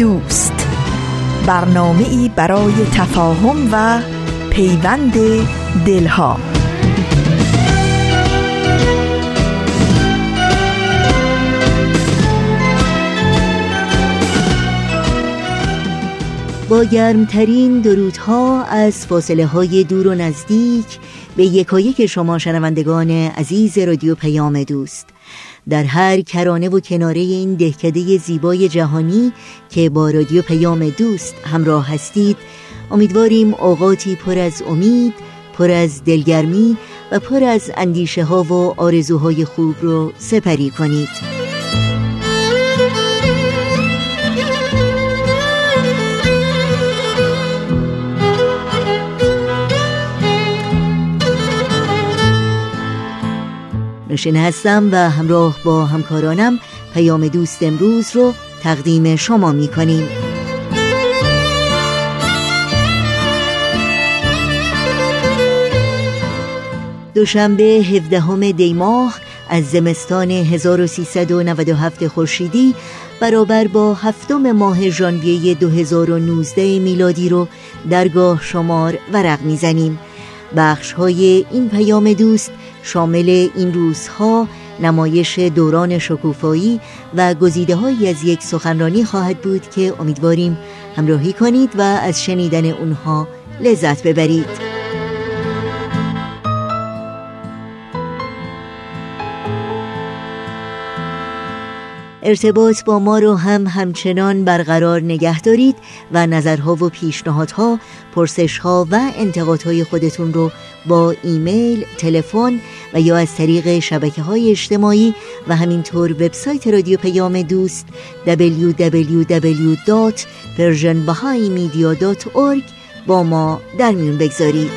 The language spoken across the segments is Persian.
دوست. برنامه ای برای تفاهم و پیوند دلها. با گرمترین درودها از فاصله های دور و نزدیک به یکایک شما شنوندگان عزیز رادیو پیام دوست. در هر کرانه و کناره این دهکده زیبای جهانی که با رادیو پیام دوست همراه هستید امیدواریم اوقاتی پر از امید پر از دلگرمی و پر از اندیشه ها و آرزوهای خوب رو سپری کنید. نوشین هستم و همراه با همکارانم پیام دوست امروز رو تقدیم شما می کنیم. دوشنبه 17 دی ماه از زمستان 1397 خورشیدی برابر با هفتم ماه ژانویه 2019 میلادی رو درگاه شمار ورق می‌زنیم. بخش های این پیام دوست شامل این روزها نمایش دوران شکوفایی و گزیده های از یک سخنرانی خواهد بود که امیدواریم همراهی کنید و از شنیدن اونها لذت ببرید. ارتباط با ما رو هم همچنان برقرار نگه دارید و نظرها و پیشنهادها، پرسشها و انتقادهای خودتون رو با ایمیل، تلفن و یا از طریق شبکه های اجتماعی و همینطور وبسایت رادیو پیام دوست www.persianbahaimedia.org با ما در میون بگذارید.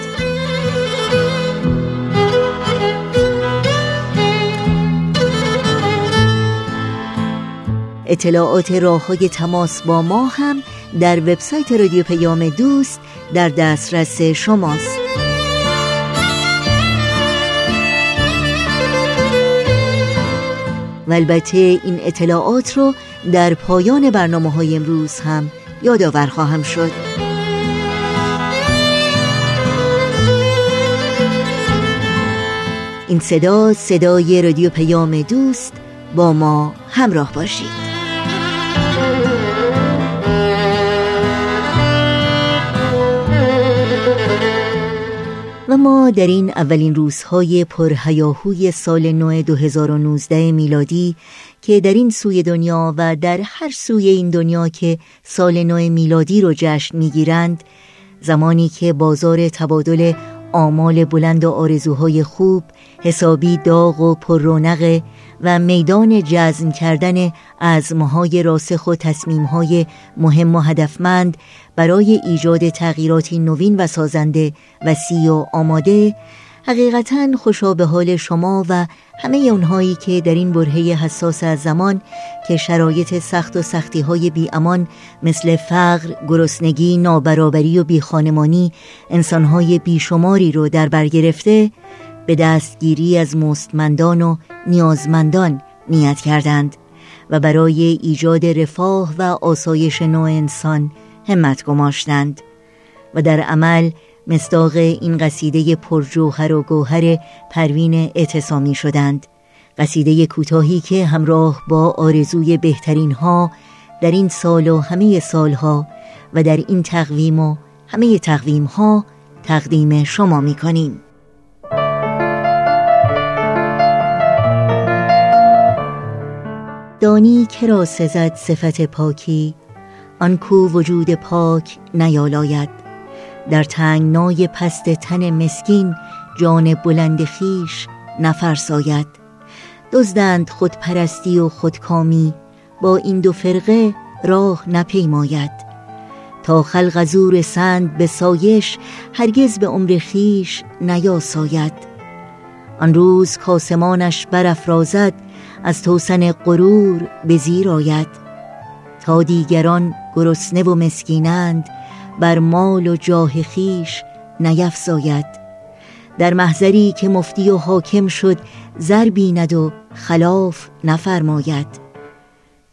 اطلاعات راه های تماس با ما هم در وبسایت رادیو پیام دوست در دسترس شماست. و البته این اطلاعات رو در پایان برنامه های امروز هم یادآور خواهم شد. این صدا صدای رادیو پیام دوست با ما همراه باشید. و ما در این اولین روزهای پرهیاهوی سال نو 2019 میلادی که در این سوی دنیا و در هر سوی این دنیا که سال نو میلادی رو جشن می‌گیرند زمانی که بازار تبادل آمال بلند و آرزوهای خوب حسابی داغ و پررونق و میدان جزم کردن ازمهای راسخ و تصمیمهای مهم و هدفمند برای ایجاد تغییراتی نوین و سازنده وسیع و آماده حقیقتا خوشا به حال شما و همه اونهایی که در این برهه حساس از زمان که شرایط سخت و سختی های بی امان مثل فقر، گرسنگی، نابرابری و بیخانمانی انسانهای بیشماری رو در بر گرفته به دستگیری از مستمندان و نیازمندان نیت کردند و برای ایجاد رفاه و آسایش نوع انسان همت گماشتند و در عمل مصداق این قصیده پرجوهر و گوهر پروین اعتصامی شدند. قصیده کوتاهی که همراه با آرزوی بهترین ها در این سال و همه سالها و در این تقویم و همه تقویم ها تقدیم شما می کنیم دانی کرا سزد صفت پاکی آنکو وجود پاک نیالاید. در تنگنای پست تن مسکین جان بلند خیش نفرساید. دزدند خودپرستی و خودکامی با این دو فرقه راه نپیماید. تا خلق زور سند به سایش هرگز به عمر خیش نیاساید. آن روز کاسمانش برافرازد از توسن غرور به زیر آید. تا دیگران گرسنه و مسکینند بر مال و جاه خیش نیفزاید. در محضری که مفتی و حاکم شد زر بیند و خلاف نفرماید.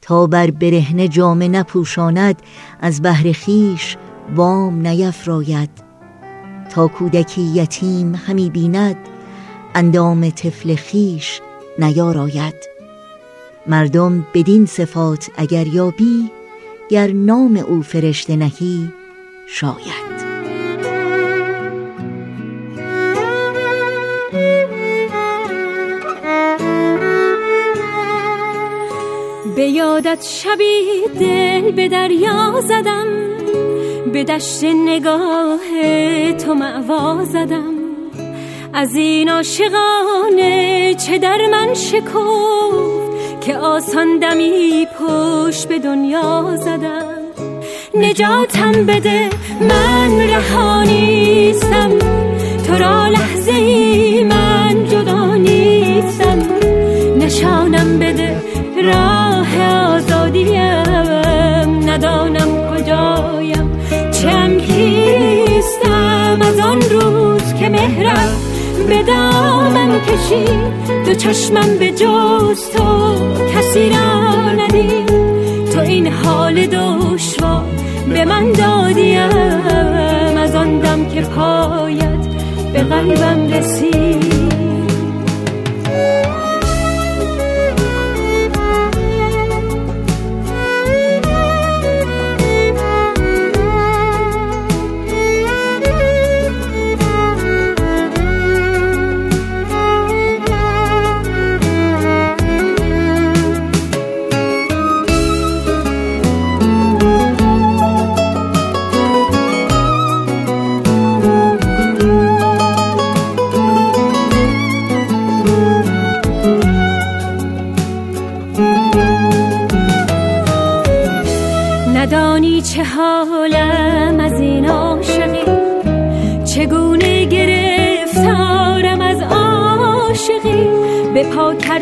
تا بر برهنه جامه نپوشاند از بهر خیش وام نیفراید. تا کودکی یتیم همی بیند اندام طفل خیش نیاراید. مردم بدین صفات اگر یابی گر نام او فرشته نهی شاید. به یادت شبی دل به دریا زدم به دشت نگاه تو معوا زدم. از این عاشقانه چه در من شکفت؟ که آسان دمی پشت به دنیا زدم. نجاتم بده من رهانیستم تو را لحظه ای من جدا نیستم. نشانم بده راه آزادیم. ندانم کجایم. چم کیستم از آن روز که مهرم. به دامم کشید دو چشمم به جز تو کسی را ندید تو این حال دشوار به من دادیم از آن که پایت به قلبم رسید.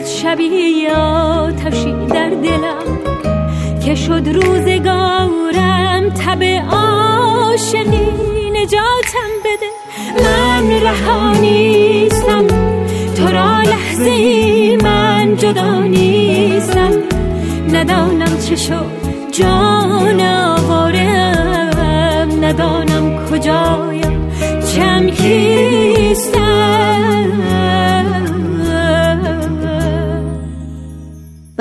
پا کرد شبی آتشی در دلم که شد روزگارم تب عاشقی. نجاتم بده. من رهانیستم تو را لحظه ای من جدا نیستم. ندانم چه شد. جان آوارم. ندانم کجایم. چم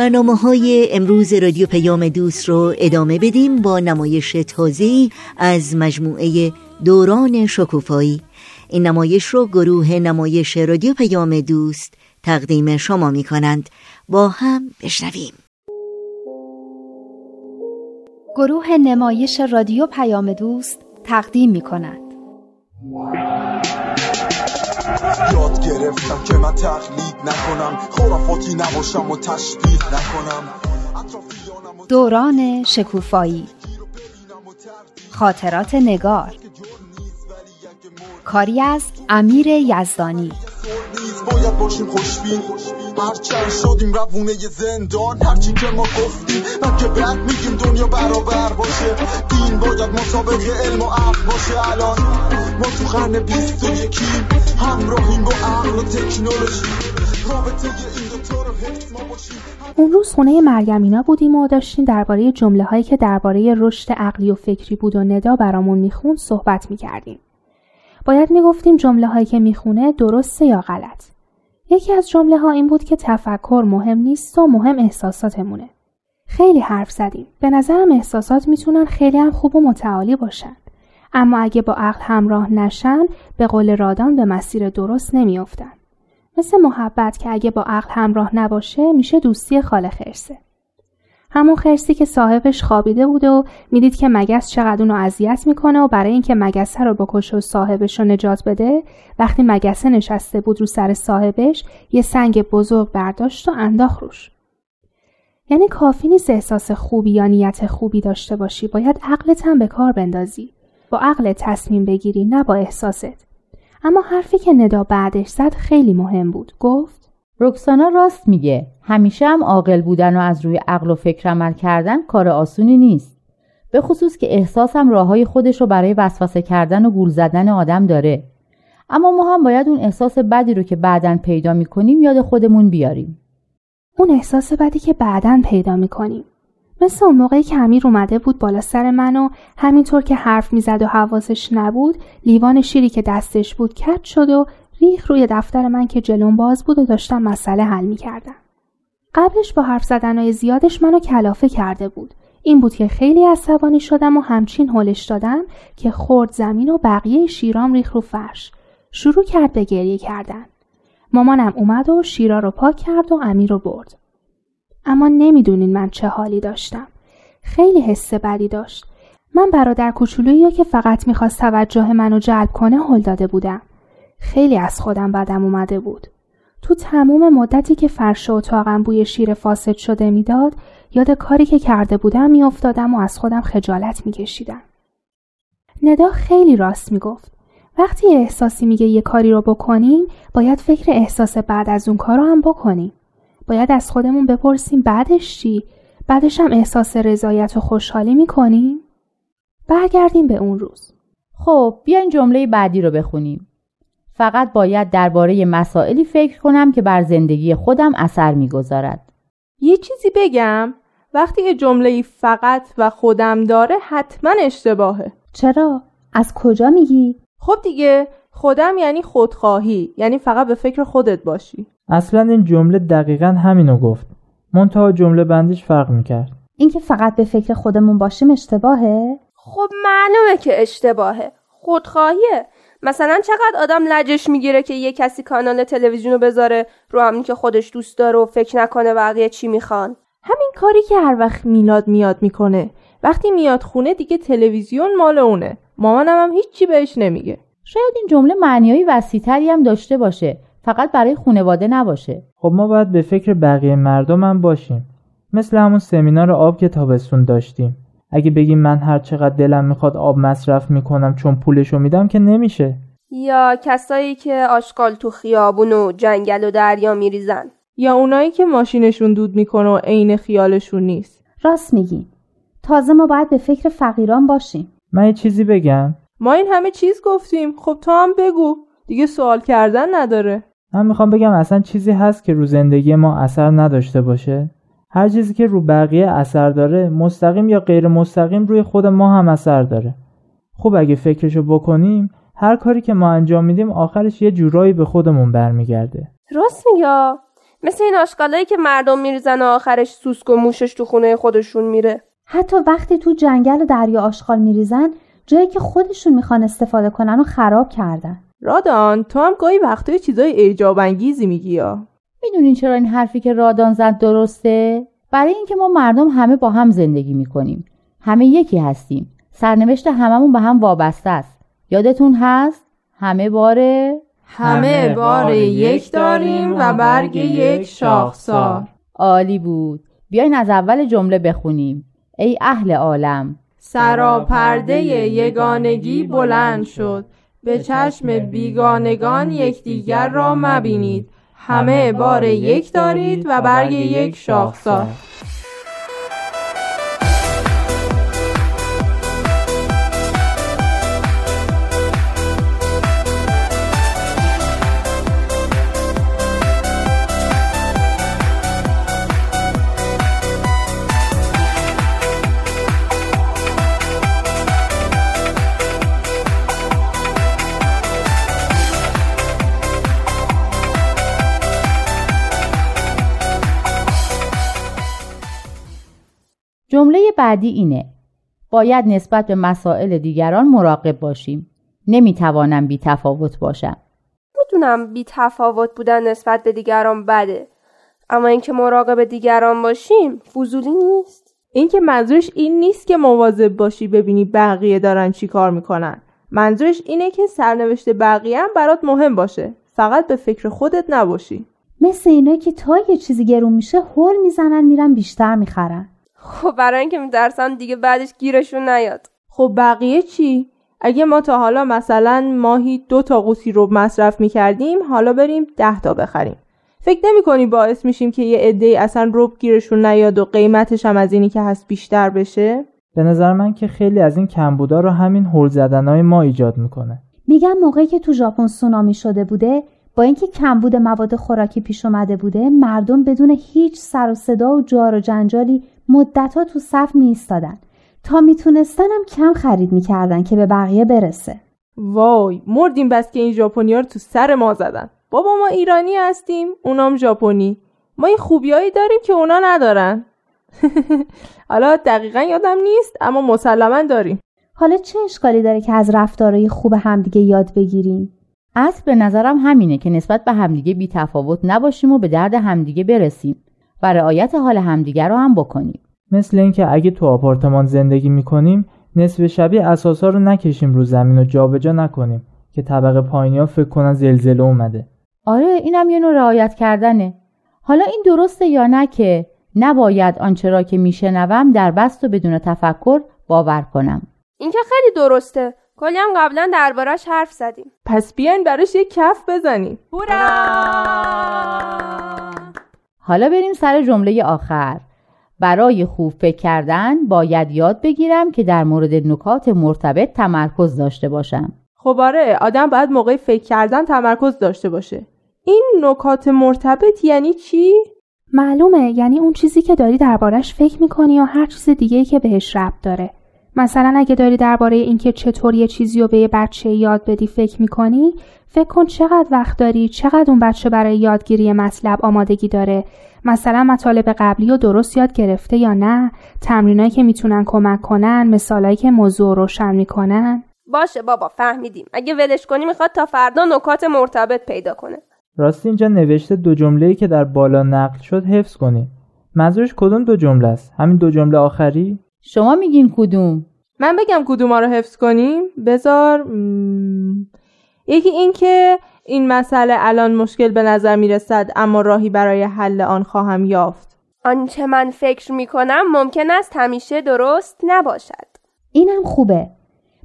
برنامه های امروز رادیو پیام دوست رو ادامه بدیم با نمایش تازه‌ای از مجموعه دوران شکوفایی. این نمایش رو گروه نمایش رادیو پیام دوست تقدیم شما می کنند با هم بشنویم. گروه نمایش رادیو پیام دوست تقدیم می کند. یاد گرفتم که من تقلید نکنم. خرافاتی نباشم و تشبیه نکنم. دوران شکوفایی. خاطرات نگار. کاری از امیر یزدانی. باید باشیم خوشبین. هرچند شدیم روونه زندان. هرچی که ما گفتیم من که بعد میگیم دنیا برابر باشه. دین باید مطابق علم و عقل باشه. الان ما تو قرن بیست و یکیم همراهیم با عقل و تکنولوژی. اون روز خونه مرگمینا بودیم و داشتیم درباره جمله هایی که درباره رشد عقلی و فکری بود و ندا برامون میخون صحبت می‌کردیم. باید می‌گفتیم جمله هایی که می‌خونه درسته یا غلط. یکی از جمله ها این بود که تفکر مهم نیست و مهم احساساتمونه. خیلی حرف زدیم. به نظرم احساسات می‌تونن خیلی هم خوب و متعالی باشن. اما اگه با عقل همراه نشن به قول رادان به مسیر درست نمیافتن. مثل محبت که اگه با عقل همراه نباشه میشه دوستی خال خرسه. همون خرسی که صاحبش خوابیده بوده و می‌دید که مگس چقدر اونو اذیت می‌کنه و برای اینکه مگسه رو بکشه و صاحبش رو نجات بده وقتی مگسه نشسته بود رو سر صاحبش یه سنگ بزرگ برداشت و انداخت روش. یعنی کافی نیست احساس خوبی یا نیت خوبی داشته باشی باید عقلت هم به کار بندازی. با عقل تصمیم بگیری نه با احساست. اما حرفی که ندا بعدش زد خیلی مهم بود. گفت رکسانا راست میگه. همیشه هم عاقل بودن و از روی عقل و فکر عمل کردن کار آسونی نیست. به خصوص که احساسم راههای خودش رو برای وسوسه کردن و گول زدن آدم داره. اما ما هم باید اون احساس بدی رو که بعدا پیدا می‌کنیم یاد خودمون بیاریم. اون احساس بدی که بعدا پیدا می‌کنیم. مثل اون موقعی که امیر اومده بود بالا سر من و همینطور که حرف می‌زد و حواسش نبود لیوان شیری که دستش بود کت شد و ریخ روی دفتر من که جلون باز بود و داشتم مسئله حل می‌کردم. قبلش با حرف زدنهای زیادش منو کلافه کرده بود. این بود که خیلی عصبانی شدم و همچین هلش دادم که خورد زمین و بقیه شیرام ریخ رو فرش. شروع کرد به گریه کردن. مامانم اومد و شیرا رو پاک کرد و امیر رو برد. اما نمی‌دونین من چه حالی داشتم. خیلی حس بدی داشت. من برادر کوچولویی که فقط می‌خواست توجه منو جلب کنه هل داده بودم. خیلی از خودم بدم اومده بود. تو تموم مدتی که فرش اتاقم بوی شیر فاسد شده می‌داد یاد کاری که کرده بودم میافتادم و از خودم خجالت میکشیدم. ندا خیلی راست می‌گفت. وقتی احساسی میگه یه کاری رو بکنیم باید فکر احساس بعد از اون کار رو هم بکنیم. باید از خودمون بپرسیم بعدش چی؟ بعدش هم احساس رضایت و خوشحالی می‌کنیم؟ برگردیم به اون روز. خب بیاین جمله بعدی رو بخونیم. فقط باید درباره مسائلی فکر کنم که بر زندگی خودم اثر می‌گذارد. یه چیزی بگم وقتی یه جمله فقط و خودم داره حتما اشتباهه. چرا؟ از کجا میگی؟ خب دیگه خودم یعنی خودخواهی یعنی فقط به فکر خودت باشی. اصلا این جمله دقیقا همینو گفت. منتها جمله بندیش فرق می‌کرد. اینکه فقط به فکر خودمون باشیم اشتباهه؟ خب معلومه که اشتباهه. خودخواهیه. مثلا چقدر آدم لجش می‌گیره که یه کسی کانال تلویزیون رو بذاره رو همین که خودش دوست داره و فکر نکنه بقیه چی می‌خوان. همین کاری که هر وقت میلاد میاد می‌کنه. وقتی میاد خونه دیگه تلویزیون مال اونه. مامانم هم هیچی بهش نمیگه. شاید این جمله معنیایی وسیعتری هم داشته باشه. فقط برای خونواده نباشه. خب ما باید به فکر بقیه مردم هم باشیم. مثل همون سمینار آب که تابستون داشتیم. اگه بگیم من هر چقدر دلم می‌خواد آب مصرف می‌کنم چون پولشو میدم که نمیشه. یا کسایی که آشغال تو خیابون و جنگل و دریا میریزن. یا اونایی که ماشینشون دود می‌کنه و عین خیالشون نیست. راست میگی. تازه ما باید به فکر فقیران باشیم. من یه چیزی بگم. ما این همه چیز گفتیم. خب تو هم بگو. دیگه سوال کردن نداره. من می‌خوام بگم اصلا چیزی هست که رو زندگی ما اثر نداشته باشه. هر چیزی که رو بقیه اثر داره مستقیم یا غیر مستقیم روی خود ما هم اثر داره. خب اگه فکرشو بکنیم هر کاری که ما انجام میدیم آخرش یه جورایی به خودمون برمیگرده. راست میگه؟ مثل این آشغالایی که مردم میریزن و آخرش سوسک و موشش تو خونه خودشون میره. حتی وقتی تو جنگل و دریا آشغال میریزن جایی که خودشون می‌خوان استفاده کنن و خراب کردن. رادان تو هم گاهی وقتای چیزای ایجاب انگیزی میگی یا؟ می‌دونین چرا این حرفی که رادان زد درسته؟ برای اینکه ما مردم همه با هم زندگی می‌کنیم. همه یکی هستیم. سرنوشت هممون به هم وابسته است. یادتون هست؟ همه باره؟ همه بار یک داریم و برگ یک شاخسار. عالی بود. بیاین از اول جمله بخونیم. ای اهل عالم. سراپرده یگانگی بلند شد. به چشم بیگانگان یکدیگر را مبینید. همه بار یک دارید و برگ یک شاخسار بعدی اینه. باید نسبت به مسائل دیگران مراقب باشیم. نمی‌توانم بی تفاوت باشم. می‌دونم بی تفاوت بودن نسبت به دیگران بده. اما اینکه مراقب دیگران باشیم فضولی نیست. اینکه منظورش این نیست که مواظب باشی ببینی بقیه دارن چی کار می‌کنن. منظورش اینه که سرنوشت بقیه هم برات مهم باشه. فقط به فکر خودت نباشی. مثل اینه که تا یه چیزی گرون میشه هول می‌زنن میرن بیشتر می‌خرن. خب برای اینکه میترسن دیگه بعدش گیرشون نیاد. خب بقیه چی؟ اگه ما تا حالا مثلا ماهی دو تا قوطی رو مصرف می‌کردیم حالا بریم ده تا بخریم. فکر نمی کنی باعث میشیم که یه عده اصلا رب گیرشون نیاد و قیمتش هم از اینی که هست بیشتر بشه؟ به نظر من که خیلی از این کمبودا رو همین هول زدنهای ما ایجاد می‌کنه. میگم موقعی که تو ژاپن سونامی شده بوده با اینکه کمبود مواد خوراکی پیش اومده بوده مردم بدون هیچ سر و صدا و جار و جنجالی مدتها تو صف می ایستادن تا میتونستنم کم خرید می‌کردن که به بقیه برسه. وای مردیم بس که این ژاپنیا رو تو سر ما زدن. بابا ما ایرانی هستیم اونام ژاپنی. ما این خوبیایی داریم که اونا ندارن. حالا دقیقا یادم نیست اما مسلما داریم. حالا چه اشکالی داره که از رفتارهای خوب همدیگه یاد بگیریم؟ اصل به نظرم همینه که نسبت به همدیگه بی تفاوت نباشیم و به درد همدیگه برسیم و رعایت حال همدیگه رو هم بکنیم. مثل اینکه اگه تو آپارتمان زندگی می‌کنیم نصف شبی اساسا رو نکشیم رو زمین و جابجا نکنیم که طبقه پایینی ها فکر کنن زلزله اومده. آره اینم یه نوع رعایت کردنه. حالا این درسته یا نه که نباید آنچه را که میشنوم در بست و بدون تفکر باور کنم؟ این که خیلی درسته. کلی هم قبلا دربارش حرف زدیم. پس بیاین براش یه کف بزنیم. حالا بریم سر جمله آخر. برای خوب فکر کردن باید یاد بگیرم که در مورد نکات مرتبط تمرکز داشته باشم. خب آره آدم باید موقع فکر کردن تمرکز داشته باشه. این نکات مرتبط یعنی چی؟ معلومه یعنی اون چیزی که داری دربارش فکر می‌کنی یا هر چیز دیگه که بهش ربط داره. مثلا اگه داری درباره اینکه چطور یه چیزی رو به یه بچه یاد بدی فکر می‌کنی فکر کن چقدر وقت داری چقدر اون بچه برای یادگیری مطلب آمادگی داره. مثلا مطالب قبلی رو درست یاد گرفته یا نه تمرینایی که می‌تونن کمک کنن مثالایی که موضوع روشن می‌کنن. باشه بابا فهمیدیم. اگه ولش کنی می‌خواد تا فردا نکات مرتبط پیدا کنه. راستی اینجا نوشته دو جمله‌ای که در بالا نقل شد حفظ کنید منظورش کدوم دو جمله است؟ همین دو جمله آخری؟ شما میگین کدوم؟ من بگم کدوم رو حفظ کنیم. بذار یکی این که این مسئله الان مشکل به نظر می‌رسد اما راهی برای حل آن خواهم یافت. آنچه من فکر می‌کنم ممکن است همیشه درست نباشد. اینم خوبه.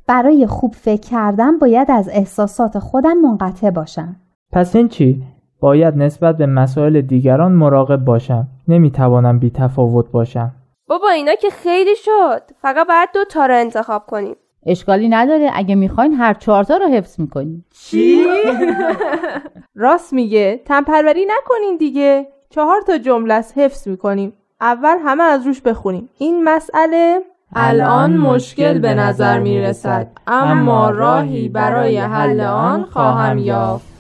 برای خوب فکر کردن باید از احساسات خودم منقطع باشم. پس این چی؟ باید نسبت به مسائل دیگران مراقب باشم. نمی‌توانم بی تفاوت باشم. بابا اینا که خیلی شد. فقط باید دو تا رو انتخاب کنیم. اشکالی نداره. اگه می‌خواین هر چهارتا رو حفظ می‌کنیم. چی؟ راست میگه. تنپروری نکنین دیگه. چهار تا جمله است. حفظ می‌کنیم. اول همه از روش بخونیم. این مسئله الان مشکل به نظر می‌رسد. اما راهی برای حل آن خواهم یافت.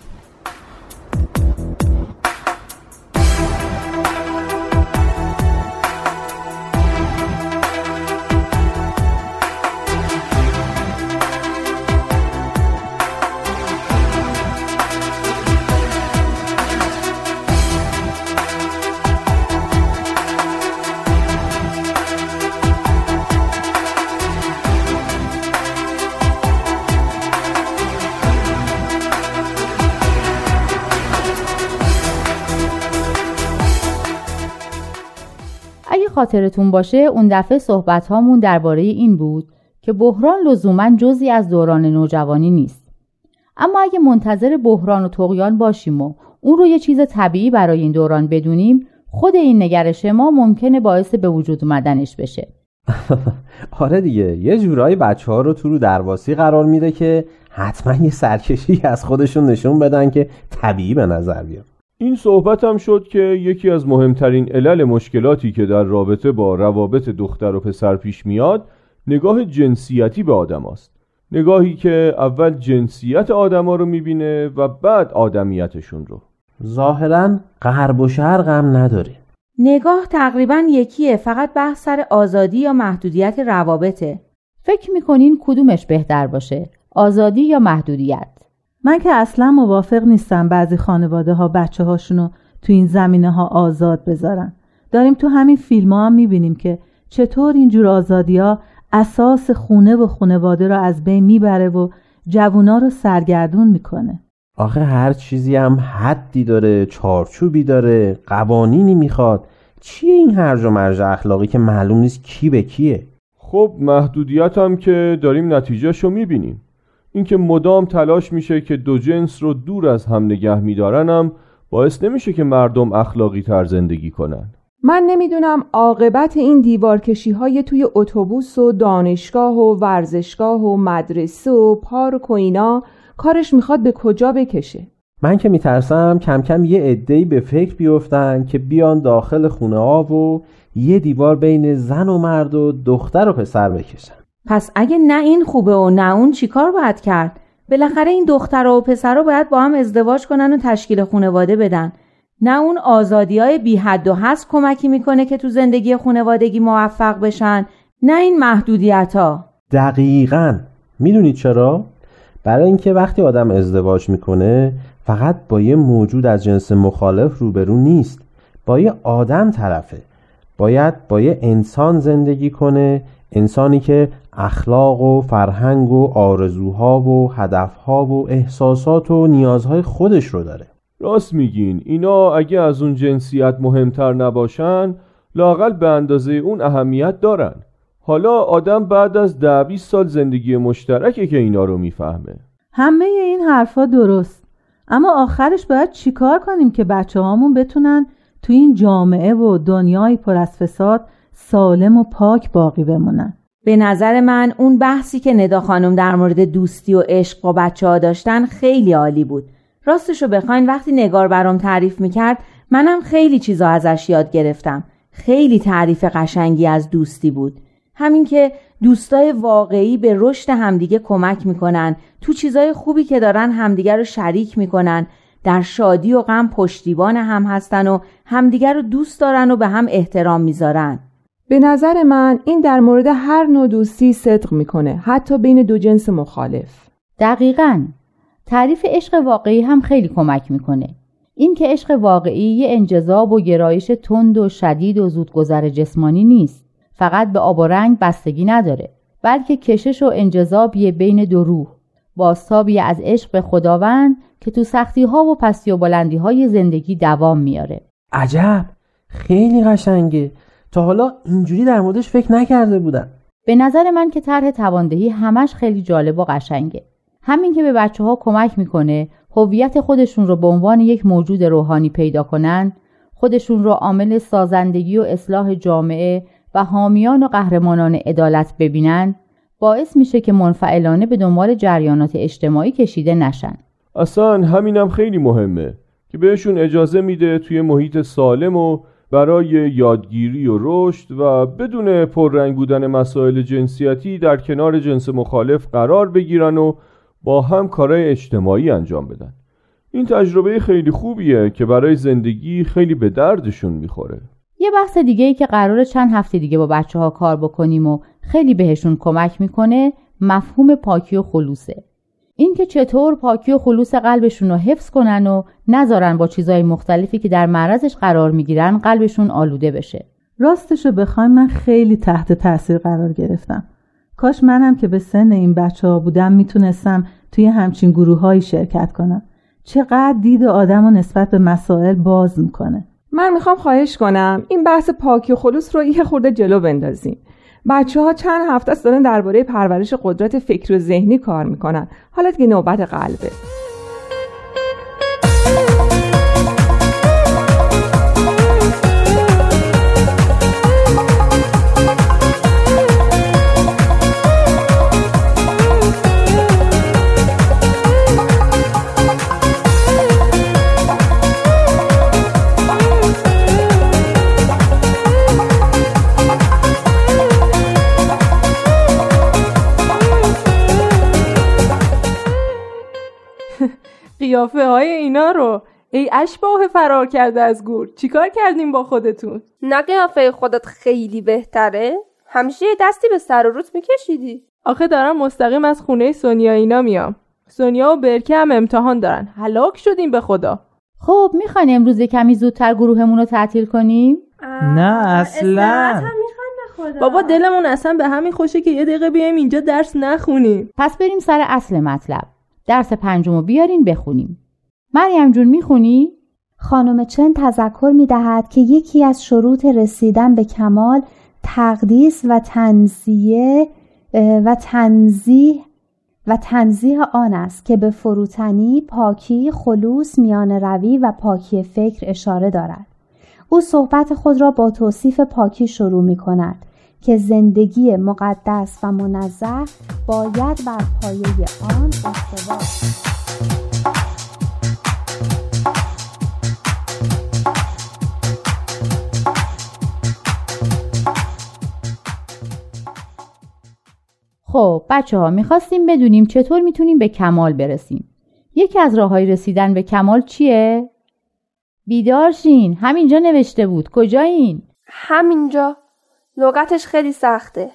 خاطرتون باشه اون دفعه صحبت هامون درباره این بود که بحران لزوما جزی از دوران نوجوانی نیست. اما اگه منتظر بحران و تقیان باشیم و اون رو یه چیز طبیعی برای این دوران بدونیم خود این نگرش ما ممکنه باعث به وجود اومدنش بشه. آره دیگه یه جورایی بچه ها رو تو رو درواسی قرار میده که حتما یه سرکشی از خودشون نشون بدن که طبیعی به نظر بیاد. این صحبت هم شد که یکی از مهمترین علل مشکلاتی که در رابطه با روابط دختر و پسر پیش میاد نگاه جنسیتی به آدم است. نگاهی که اول جنسیت آدما رو می‌بینه و بعد آدمیتشون رو. ظاهرا غرب و شرق هم نداره. نگاه تقریبا یکیه فقط بحث سر آزادی یا محدودیت روابطه. فکر می‌کنین کدومش بهتر باشه آزادی یا محدودیت؟ من که اصلا موافق نیستم بعضی خانواده ها بچه هاشونو تو این زمینه ها آزاد بذارن. داریم تو همین فیلم ها هم می‌بینیم که چطور اینجور آزادی ها اساس خونه و خانواده رو از بین می‌بره و جوونا رو سرگردون می‌کنه. آخه هر چیزی هم حدی داره چارچوبی داره قوانینی می‌خواد. چیه این هرج و مرج اخلاقی که معلوم نیست کی به کیه؟ خب محدودیت هم که داریم نتیجهشو می‌بینیم. اینکه مدام تلاش میشه که دو جنس رو دور از هم نگه میدارنم باعث نمیشه که مردم اخلاقی تر زندگی کنن. من نمی‌دونم عاقبت این دیوارکشی های توی اتوبوس و دانشگاه و ورزشگاه و مدرسه و پارک و اینا کارش می‌خواد به کجا بکشه؟ من که میترسم کم کم یه عده‌ای به فکر بیفتن که بیان داخل خونه ها و یه دیوار بین زن و مرد و دختر و پسر بکشن. پس اگه نه این خوبه و نه اون چیکار باید کرد؟ بالاخره این دختر و پسر باید با هم ازدواج کنن و تشکیل خانواده بدن. نه اون آزادی های بی حد و هست کمکی می‌کنه که تو زندگی خانوادگی موفق بشن. نه این محدودیت ها دقیقا. می‌دونید چرا؟ برای اینکه وقتی آدم ازدواج می‌کنه فقط با یه موجود از جنس مخالف روبرو نیست. با یه آدم طرفه. باید با یه انسان زندگی کنه. انسانی که اخلاق و فرهنگ و آرزوها و هدفها و احساسات و نیازهای خودش رو داره. راست میگین. اینا اگه از اون جنسیت مهمتر نباشن لاقل به اندازه اون اهمیت دارن. حالا آدم بعد از ده 20 سال زندگی مشترکه که اینا رو می‌فهمه. همه این حرفا درست. اما آخرش باید چیکار کنیم که بچه هامون بتونن تو این جامعه و دنیای پر از فساد سالم و پاک باقی بمونن؟ به نظر من اون بحثی که ندا خانم در مورد دوستی و عشق با بچه ها داشتن خیلی عالی بود. راستشو بخواین وقتی نگار برام تعریف می‌کرد منم خیلی چیزا ازش یاد گرفتم. خیلی تعریف قشنگی از دوستی بود. همین که دوستای واقعی به رشد همدیگه کمک می‌کنن تو چیزای خوبی که دارن همدیگه رو شریک می‌کنن. در شادی و غم پشتیبان هم هستن و همدیگه رو دوست دارن و به هم احترام می‌ذارن. به نظر من این در مورد هر نوع دوستی صدق می‌کنه حتی بین دو جنس مخالف. دقیقا. تعریف عشق واقعی هم خیلی کمک می‌کنه. این که عشق واقعی یه انجذاب و گرایش تند و شدید و زودگذر جسمانی نیست. فقط به آب و رنگ بستگی نداره بلکه کشش و انجذابیه بین دو روح. باستابی از عشق به خداوند که تو سختی ها و پستی و بلندی های زندگی دوام میاره عجب! خیلی قشنگه. تا حالا اینجوری در موردش فکر نکرده بودم. به نظر من که طرح تواندهی همش خیلی جالب و قشنگه. همین که به بچه ها کمک می‌کنه هویت خودشون رو به عنوان یک موجود روحانی پیدا کنن خودشون رو عامل سازندگی و اصلاح جامعه و حامیان و قهرمانان عدالت ببینن باعث میشه که منفعلانه به دنبال جریانات اجتماعی کشیده نشن. اصلا همینم خیلی مهمه که بهشون اجازه میده توی محیط سالم و برای یادگیری و رشد و بدون پررنگ بودن مسائل جنسیتی در کنار جنس مخالف قرار بگیرن و با هم کارهای اجتماعی انجام بدن. این تجربه خیلی خوبیه که برای زندگی خیلی به دردشون می‌خوره. یه بحث دیگه ای که قرار چند هفته دیگه با بچه ها کار بکنیم و خیلی بهشون کمک می‌کنه مفهوم پاکی و خلوصه. اینکه چطور پاکی و خلوص قلبشون رو حفظ کنن و نذارن با چیزهای مختلفی که در معرضش قرار می‌گیرن قلبشون آلوده بشه. راستشو بخوایم من خیلی تحت تاثیر قرار گرفتم. کاش منم که به سن این بچه ها بودم می‌تونستم توی همچین گروه شرکت کنم. چقدر دید آدم و نسبت به مسائل باز می‌کنه. من می‌خوام خواهش کنم این بحث پاکی و خلوص رو یه خورده جلو بندازیم. بچه ها چند هفته است دارن درباره پرورش قدرت فکری و ذهنی کار می‌کنن. حالا دیگه نوبت قلبه. قیافه های اینا رو. ای اشباه فرار کرده از گور. چیکار کردیم با خودتون؟ نه قیافه خودت خیلی بهتره. همیشه دستی به سر و روت میکشیدی. آخه دارم مستقیم از خونه سونیا اینا میام. سونیا و برکه هم امتحان دارن. هلاک شدیم به خدا. خب می‌خواین امروز کمی زودتر گروهمون رو تعطیل کنیم؟ نه اصلا. بابا دلمون اصلا به همین خوشه که یه دقیقه بیایم اینجا درس نخونیم. پس بریم سر اصل مطلب. درس پنجم رو بیارین بخونیم مریم جون می‌خونی؟ خانم چن تذکر می‌دهد که یکی از شروط رسیدن به کمال تقدیس و تنزیه و تنزیه و تنزیه آن است که به فروتنی، پاکی، خلوص، میان روی و پاکی فکر اشاره دارد. او صحبت خود را با توصیف پاکی شروع می کند که زندگی مقدس و منظر باید بر پایه آن استوار خب بچه ها می‌خواستیم بدونیم چطور می‌تونیم به کمال برسیم. یکی از راههای رسیدن به کمال چیه؟ بیدار شین. همینجا نوشته بود. کجایین؟ همینجا. لغتش خیلی سخته.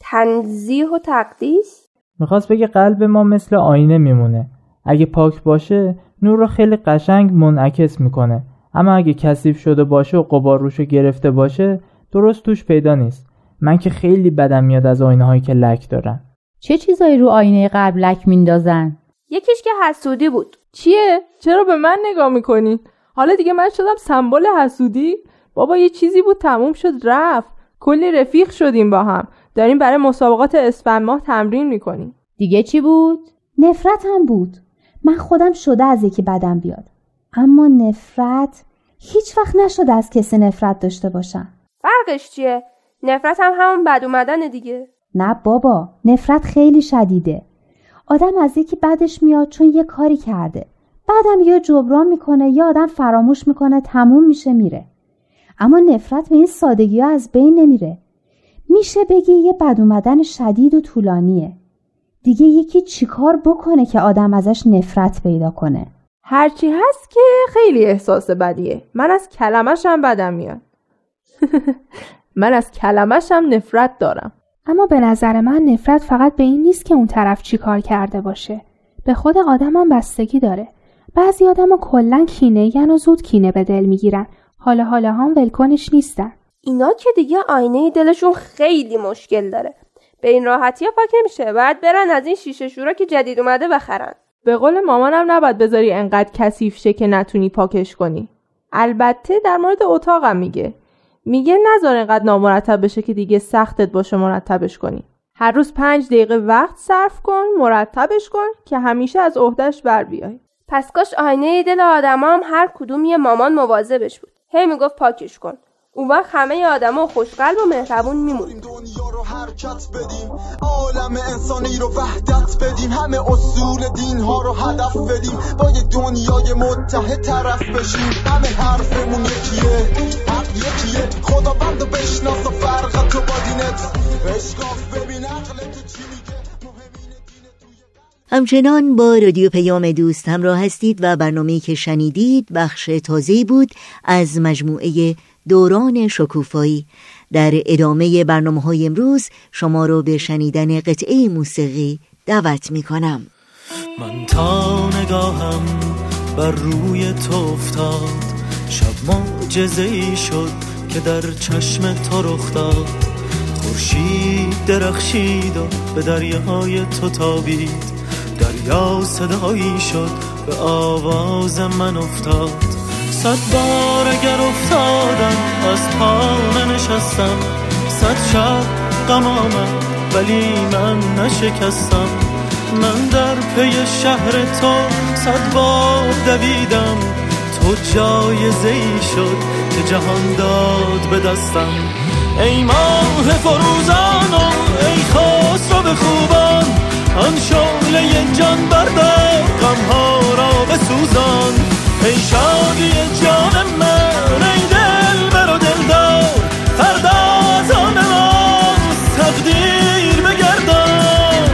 تنزیه و تقدیس؟ می‌خواست بگه قلب ما مثل آینه میمونه. اگه پاک باشه نور رو خیلی قشنگ منعکس می‌کنه. اما اگه کثیف شده باشه و قبار روشو گرفته باشه درست توش پیدا نیست. من که خیلی بدم میاد از آینه هایی که لک دارن. چه چیزایی رو آینه قلب لک میندازن؟ یکیش که حسودی بود. چیه؟ چرا به من نگاه می‌کنی؟ حالا دیگه من شدم سمبل حسودی. بابا یه چیزی بود تموم شد رفت. کلی رفیق شدیم با هم. داریم برای مسابقات اسفند ماه تمرین می‌کنیم. دیگه چی بود؟ نفرت هم بود. من خودم شده از یکی بدم بیاد. اما نفرت هیچ وقت نشده از کسی نفرت داشته باشم. فرقش چیه؟ نفرت هم همون بد اومدن دیگه. نه بابا نفرت خیلی شدیده. آدم از یکی بدش میاد چون یه کاری کرده. بعدم یا جبران می‌کنه یا آدم فراموش می‌کنه تموم میشه میره. اما نفرت به این سادگی ها از بین نمیره. میشه بگی یه بد اومدن شدید و طولانیه. دیگه یکی چیکار بکنه که آدم ازش نفرت پیدا کنه؟ هرچی هست که خیلی احساس بدیه. من از کلمش هم بدم میاد. من از کلمش هم نفرت دارم. اما به نظر من نفرت فقط به این نیست که اون طرف چی کار کرده باشه. به خود آدم هم بستگی داره. بعضی آدم کلا کینه یعنی و زود کینه به دل می‌گیرن. حالا حالا هم ولکنش نیستن. اینا که دیگه آینه دلشون خیلی مشکل داره. به این راحتی ها پاک نمیشه. بعد برن از این شیشه شورا که جدید اومده بخرن. به قول مامانم نباید بذاری انقدر کثیف شه که نتونی پاکش کنی. البته در مورد اتاقم میگه. میگه نذار انقدر نامرتب بشه که دیگه سختت باشه مرتبش کنی. هر روز پنج دقیقه وقت صرف کن مرتبش کن که همیشه از عهدهش بر بیای. پس کاش آینه دل آدم هم هر کدوم یه مامان مواظبش بود. هی می‌گفت پاکش کن. اون وقت همه آدما خوشقلب و مهربون میمون. دنیا رو حرکت بدیم. عالم انسانی رو وحدت بدیم. همه اصول دین ها رو هدف بدیم. با یه دنیای متحد طرف بشیم. همه حرفمون یکیه. حق یکیه. خدا بند و بشناس و فرق تو با دینت. اشکاف ببین عقلت چی میگه همچنان با رادیو پیام دوست همراه هستید و برنامه که شنیدید بخش تازه بود از مجموعه دوران شکوفایی. در ادامه برنامه های امروز شما رو به شنیدن قطعه موسیقی دعوت می کنم من تا نگاهم بر روی تو افتاد. شب معجزه ای شد که در چشم تو رخ خورشید درخشید و به دریاهای تو تابید. دریا صدایی شد به آواز من افتاد. صد بار اگر افتادم از پا نشستم صد شب غم آمد ولی من نشکستم. من در پی شهر تو صد بار دویدم. تو جای زی شد که جهان داد به دستم. ای ماه فروزان و ای خسرو به خوبان آن شعله جان بردار غمها را بسوزان. ای شادی جان من ای دل بر و دلدار. فردا از آن تقدیر بگردان.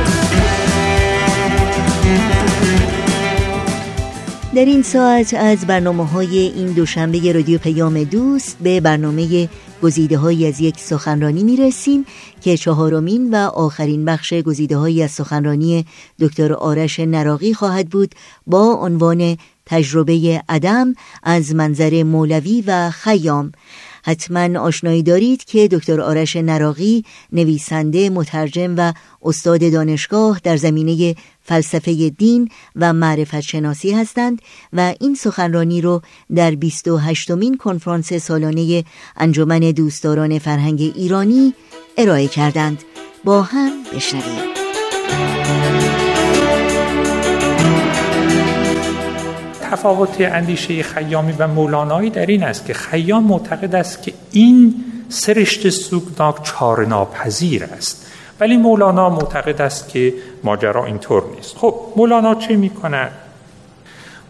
در این ساعت از برنامه های این دوشنبه رادیو پیام دوست به برنامه گزیده های از یک سخنرانی می رسیم که چهارمین و آخرین بخش گزیده های از سخنرانی دکتر آرش نراقی خواهد بود با عنوان تجربه عدم از منظر مولوی و خیام. حتما آشنایی دارید که دکتر آرش نراقی نویسنده مترجم و استاد دانشگاه در زمینه فلسفه دین و معرفت شناسی هستند و این سخنرانی رو در 28 مین کنفرانس سالانه انجمن دوستداران فرهنگ ایرانی ارائه کردند. با هم بشنویم. تفاوت اندیشه خیامی و مولانایی در این است که خیام معتقد است که این سرشت سوگناک چار ناپذیر است. ولی مولانا معتقد است که ماجرا اینطور نیست. خب مولانا چه می کند؟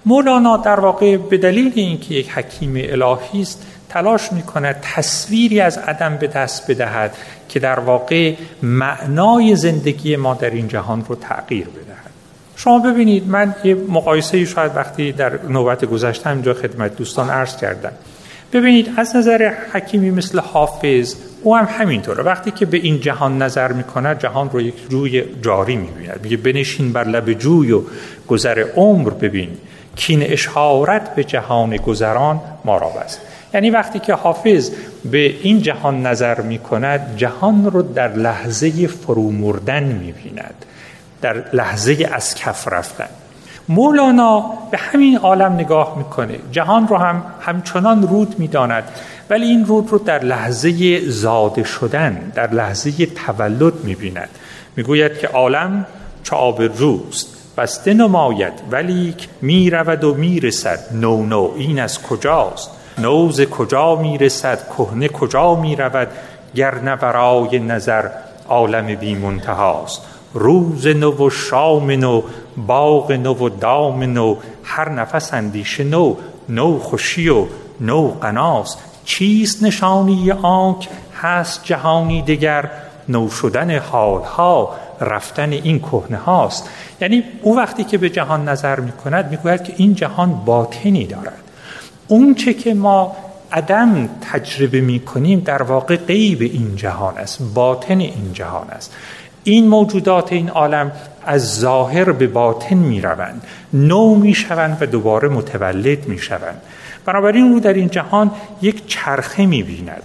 مولانا در واقع به دلیل اینکه یک حکیم الهی است تلاش می کند تصویری از عدم به دست بدهد که در واقع معنای زندگی ما در این جهان رو تغییر بدهد. شما ببینید من یه مقایسه شاید وقتی در نوبت گذشته اینجا خدمت دوستان عرض کردم. ببینید از نظر حکیمی مثل حافظ او هم همینطوره. وقتی که به این جهان نظر می‌کنه جهان رو یک روی جاری می‌بیند. میگه بنشین بر لب جوی و گذر عمر ببین. کین اشارت به جهان گذران ما را بست. یعنی وقتی که حافظ به این جهان نظر می جهان رو در لحظه فرو مردن می در لحظه از کف رفتن. مولانا به همین عالم نگاه می‌کنه. جهان رو هم همچنان رود می‌داند. ولی این رود رو در لحظه زاده شدن در لحظه تولد می‌بیند. می‌گوید که عالم چه آب روست. بسته نماید ولی می‌رود و می‌رسد. نو نو این از کجاست؟ نوز کجا می‌رسد؟ کهنه کجا می‌رود؟ گر برای نظر عالم بی منتهاست. روز نو و شام نو باغ نو و دام نو هر نفس اندیشه نو نو خوشی و نو قناس چیست نشانی آنک؟ هست جهانی دگر نو شدن حالها رفتن این کهنه هاست. یعنی او وقتی که به جهان نظر می کند می که این جهان باطنی دارد. اون چه که ما عدم تجربه می کنیم در واقع غیب این جهان است باطن این جهان است. این موجودات این عالم از ظاهر به باطن می روند نو می شوند و دوباره متولد می شوند بنابراین او در این جهان یک چرخه می بیند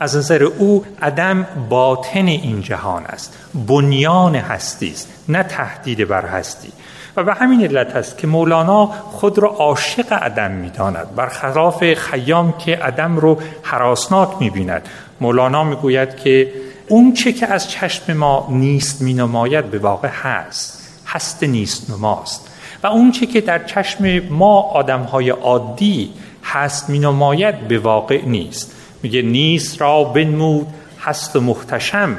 از نظر او عدم باطن این جهان است. بنیان هستی است نه تهدید بر هستی. و به همین علت است که مولانا خود را عاشق عدم می‌داند. برخلاف خیام که عدم رو حراسناک می‌بیند. مولانا می‌گوید که اون چه که از چشم ما نیست می نماید به واقع هست. هست نیست نماست. و اون چه که در چشم ما آدم های عادی هست می نماید به واقع نیست. میگه نیست را بنمود هست محتشم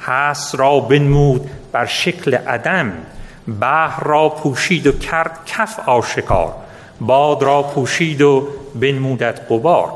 هست را بنمود بر شکل عدم. بحر را پوشید و کرد کف آشکار. باد را پوشید و بنمودت قبار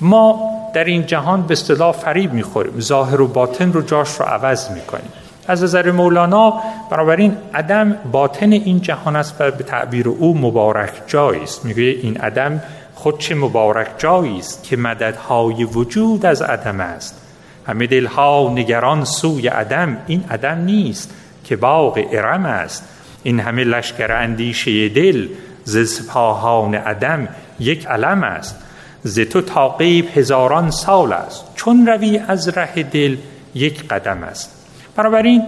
ما در این جهان به اصطلاح فریب می‌خوریم. ظاهر و باطن رو جاش رو عوض می‌کنیم. از نظر مولانا بنابراین عدم باطن این جهان است و به تعبیر او مبارک جایی است. میگه این عدم خود چه مبارک جایی است که مددهای وجود از عدم است. همه دلها نگران سوی عدم. این عدم نیست که باغ ارم است. این همه لشکر اندیشه دل ز سپاهان عدم یک علم است. ز تو تا غیب هزاران سال است. چون روی از ره دل یک قدم است. بنابراین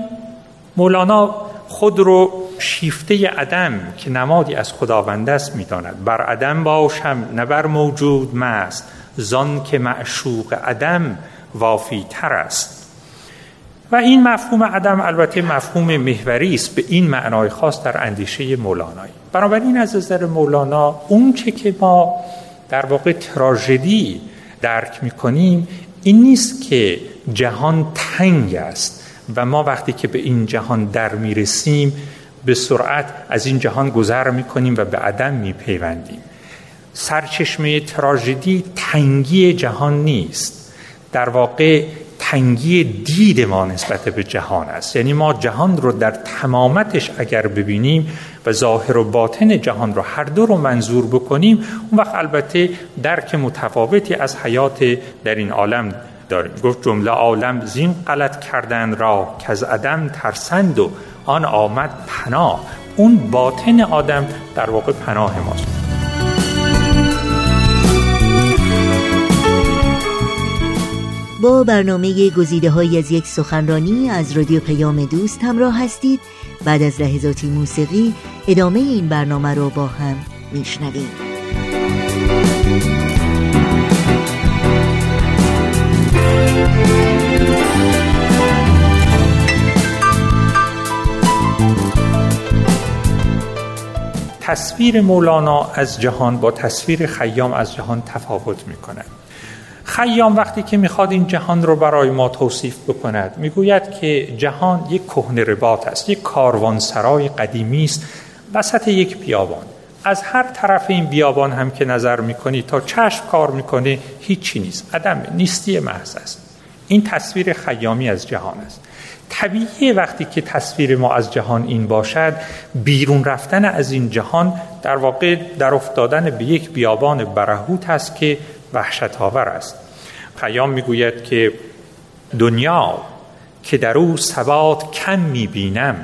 مولانا خود رو شیفته عدم که نمادی از خداوند است می‌داند. بر عدم باشم نه بر موجود مست. زان که معشوق عدم وافی تر است. و این مفهوم عدم البته مفهوم محوری است. به این معنای خاص در اندیشه مولانایی. بنابراین از نظر مولانا اون چه که ما در واقع تراژدی درک می‌کنیم این نیست که جهان تنگ است و ما وقتی که به این جهان در می‌رسیم به سرعت از این جهان گذر می‌کنیم و به عدم میپیوندیم. سرچشمه تراژدی تنگی جهان نیست. در واقع تنگی دید ما نسبت به جهان است. یعنی ما جهان رو در تمامتش اگر ببینیم و ظاهر و باطن جهان رو هر دو رو منظور بکنیم اون وقت البته درک متفاوتی از حیات در این عالم داریم. گفت جمله عالم زین غلط کردن را که از عدم ترسند و آن آمد پناه. اون باطن آدم در واقع پناه ماست. با برنامه گزیده های از یک سخنرانی از رادیو پیام دوست همراه هستید. بعد از لحظاتی موسیقی ادامه این برنامه رو با هم میشنویم. تصویر مولانا از جهان با تصویر خیام از جهان تفاوت می خیام وقتی که می‌خواد این جهان رو برای ما توصیف بکند. می‌گوید که جهان یک کهن رباط است یک کاروانسرای قدیمی است وسط یک بیابان. از هر طرف این بیابان هم که نظر می‌کنی تا چشم کار می‌کنه هیچی نیست. عدم نیستی محض است. این تصویر خیامی از جهان است. طبیعی وقتی که تصویر ما از جهان این باشد بیرون رفتن از این جهان در واقع در افتادن به یک بیابان برهوت است که وحشت آور است. خیام می‌گوید که دنیا که در او ثبات کم می‌بینم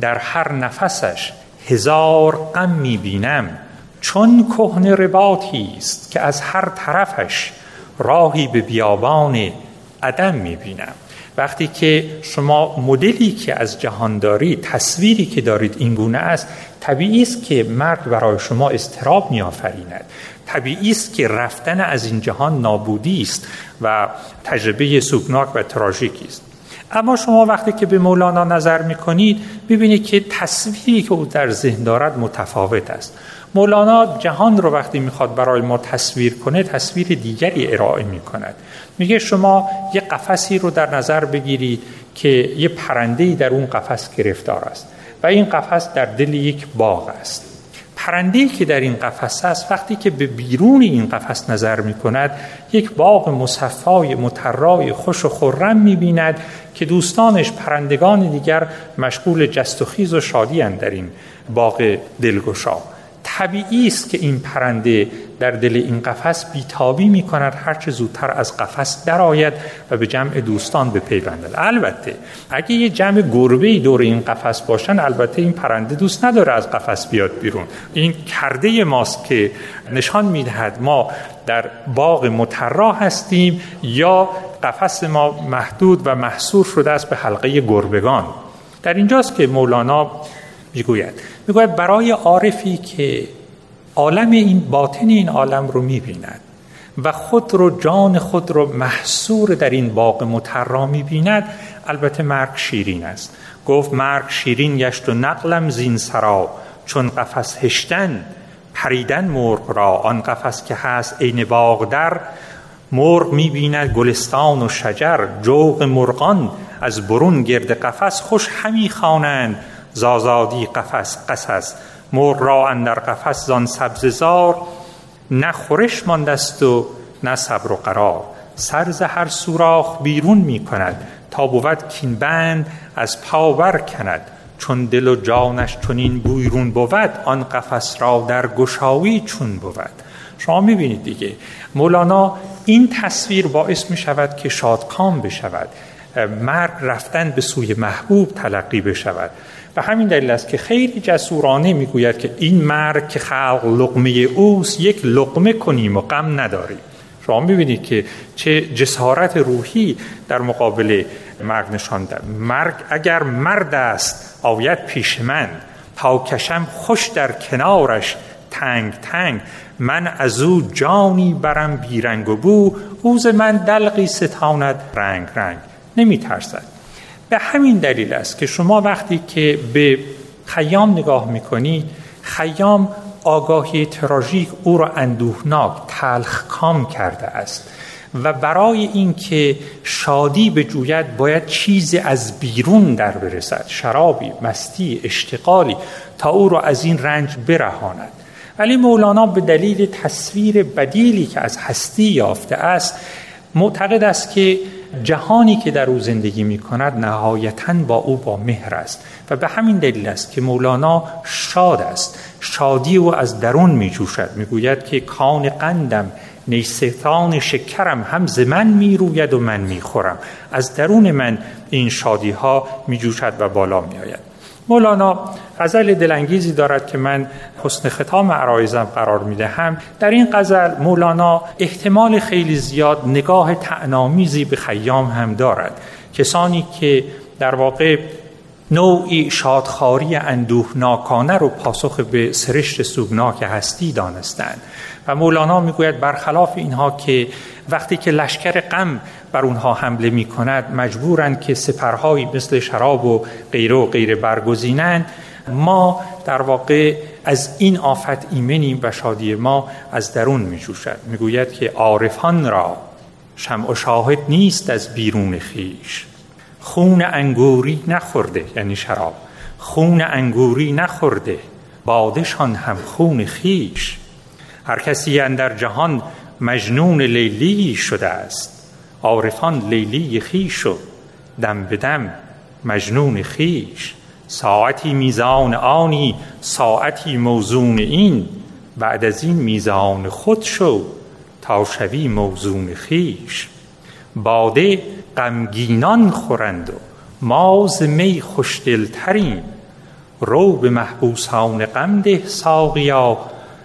در هر نفسش هزار غم می‌بینم چون کهن رباطی است که از هر طرفش راهی به بیابان عدم می‌بینم. وقتی که شما مدلی که از جهان دارید تصویری که دارید این گونه است طبیعی است که مرگ برای شما استراب میآفریند. طبیعی است که رفتن از این جهان نابودی است و تجربه سوگناک و تراژیکی است. اما شما وقتی که به مولانا نظر می‌کنید ببینید که تصویری که او در ذهن دارد متفاوت است. مولانا جهان رو وقتی می‌خواد برای ما تصویر کنه تصویر دیگری ارائه می‌کند. میگه شما یه قفسی رو در نظر بگیرید که یه پرندهی در اون قفس گرفتار است و این قفس در دل یک باغ است. پرندهی که در این قفس است وقتی که به بیرون این قفس نظر می کند یک باغ مصفای مترای خوش و خرم می بیند که دوستانش پرندگان دیگر مشغول جست و خیز و شادی در این باغ دلگشا. طبیعی است که این پرنده در دل این قفس بیتابی می کند هرچه زودتر از قفس درآید و به جمع دوستان بپیوندد. البته اگه یه جمع گربه دور این قفس باشن البته این پرنده دوست نداره از قفس بیاد بیرون. این کرده ماست که نشان می‌دهد ما در باغ مترا هستیم یا قفس ما محدود و محصور شده است به حلقه گربگان. در اینجاست که مولانا می‌گوید. می‌گوید برای عارفی که عالم این باطن این عالم رو می‌بیند و خود رو جان خود رو محصور در این باغ مترا می‌بیند البته مرگ شیرین است. گفت مرگ شیرین گشت و نقلم زین سرا چون قفس هشتن پریدن مرغ را. آن قفس که هست عین باغ در مرغ می‌بیند گلستان و شجر. جوق مرغان از برون گرد قفس خوش همی خوانند. زازادی قفس قصص مرغ را اندر قفس زان سبززار نه خورش ماندست و نه صبر و قرار. سرز هر سوراخ بیرون می کند. تا بود کین بند از پاور کند. چون دل و جانش چنین بیرون بود آن قفس را در گشایی چون بود. شما می‌بینید دیگه. مولانا این تصویر باعث می شود که شادکام بشود. مرگ رفتن به سوی محبوب تلقی بشود. و همین دلیل است که خیلی جسورانه می‌گوید که این مرگ که خلق لقمه اوست یک لقمه کنیم و غم نداریم. شما می‌بینید که چه جسارت روحی در مقابل مرگ نشان مرگ اگر مرد است آید پیش من. تا کشم خوش در کنارش. تنگ تنگ. من از او جانی برم بیرنگ و بو. اوز من دلقی ستاند رنگ رنگ. نمی ترسد به همین دلیل است که شما وقتی که به خیام نگاه می‌کنید خیام آگاهی تراژیک او را اندوهناک تلخ کام کرده است و برای اینکه شادی به جوید باید چیزی از بیرون در برسد شرابی مستی اشتغالی تا او را از این رنج برهاند. ولی مولانا به دلیل تصویر بدیلی که از هستی یافته است معتقد است که جهانی که در او زندگی می کند نهایتا با او با مهر است. و به همین دلیل است که مولانا شاد است. شادی او از درون می جوشد می گوید که کان قندم نیستان شکرم هم ز من می روید و من می خورم از درون من این شادی ها می جوشد و بالا می آید مولانا غزل دلانگیزی دارد که من حسن ختام عرایزم قرار می‌دهم. در این غزل مولانا احتمال خیلی زیاد نگاه تعنامیزی به خیام هم دارد. کسانی که در واقع نوعی شادخاری اندوهناکانه رو پاسخ به سرشت سوگناک هستی دانستند. و مولانا می‌گوید برخلاف اینها که وقتی که لشکر غم بر اونها حمله می کند مجبورند که سپرهایی مثل شراب و غیره و غیره برگزینند ما در واقع از این آفت ایمنیم و شادی ما از درون می جوشد می گوید که عارفان را شمع و شاهد نیست از بیرون خیش. خون انگوری نخورده یعنی شراب. خون انگوری نخورده بادشان هم خون خیش. هر کسی در جهان مجنون لیلی شده است. عارفان لیلی خیش و دم به دم مجنون خیش. ساعتی میزان آنی ساعتی موزون این. بعد از این میزان خود شو تا شوی موزون خیش. باده غمگینان خورند و ماز می خوشدلترین. رو به محبوسان غم ده ساقیا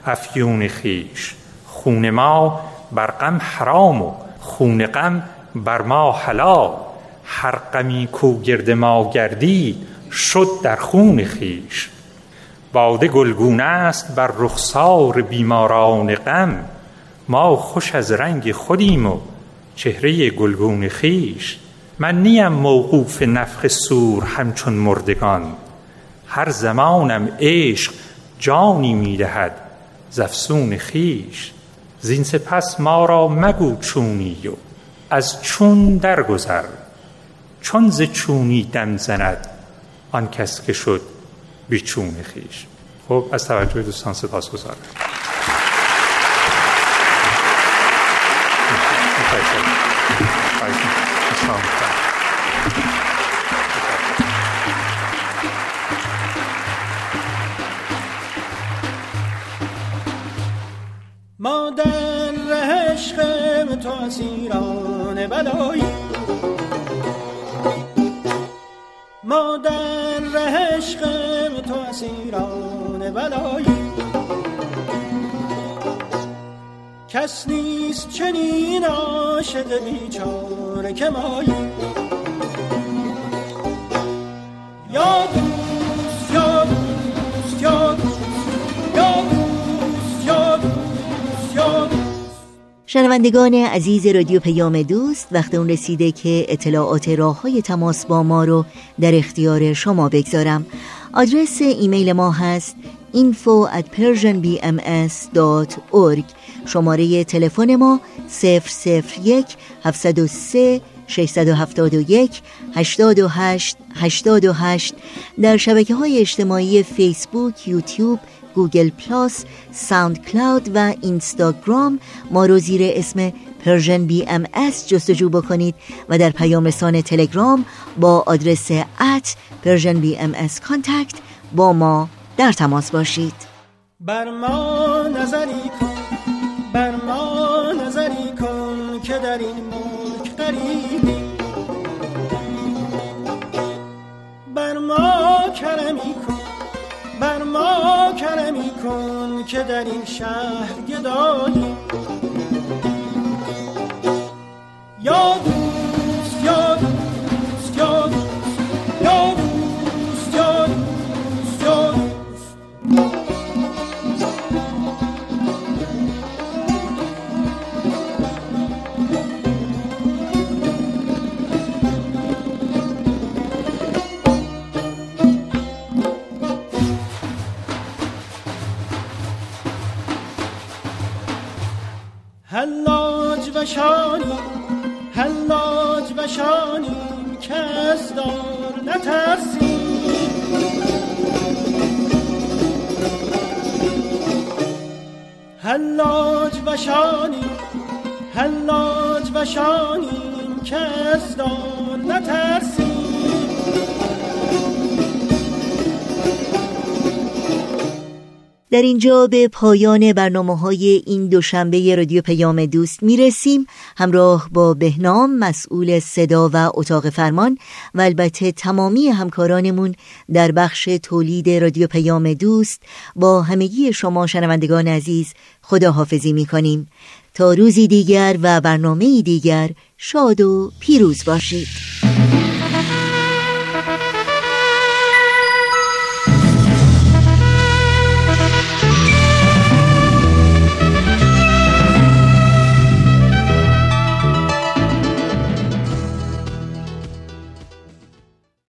افیون خیش. خون ما بر غم حرام و خون غم بر ما حلال هر غمی کو گرد ما گردید شد در خون خیش باده گلگونه است بر رخسار بیماران غم ما خوش از رنگ خودیم و چهره گلگون خیش من نیم موقوف نفخ سور همچون مردگان هر زمانم عشق جانی می‌دهد زفسون خیش زین سپس ما را مگو چونی و از چون درگذر. چون ز چونی دم زند آن کس که شد بیچون خیش. خب از توجه دوستان سپاس گذارم کس نیست چنین عاشق بیچاره که مایی. یا دوست یا دوست یا شنوندگان عزیز رادیو پیام دوست وقت اون رسیده که اطلاعات راه های تماس با ما رو در اختیار شما بگذارم. آدرس ایمیل ما هست info at persianbms.org شماره تلفن ما 001 703 671 828 828 در شبکه های اجتماعی فیسبوک، یوتیوب، گوگل پلاس، ساوند کلاود و اینستاگرام ما رو زیر اسم Persian BMS جستجو بکنید و در پیام رسان تلگرام با آدرس at Persian BMS contact با ما در تماس باشید. بر ما نظری کن بر ما نظری کن که در این ملک غریبی بر ما کرمی کن بر ما کرمی کن که در این شهر گدایی یا شانی حلاج و شانی کس دار نترسی. حلاج و شانی حلاج و شانی کس دار نترسی. در اینجا به پایان برنامه های این دوشنبه رادیو پیام دوست می رسیم همراه با بهنام مسئول صدا و اتاق فرمان و البته تمامی همکارانمون در بخش تولید رادیو پیام دوست با همگی شما شنوندگان عزیز خداحافظی می کنیم تا روزی دیگر و برنامه دیگر شاد و پیروز باشید.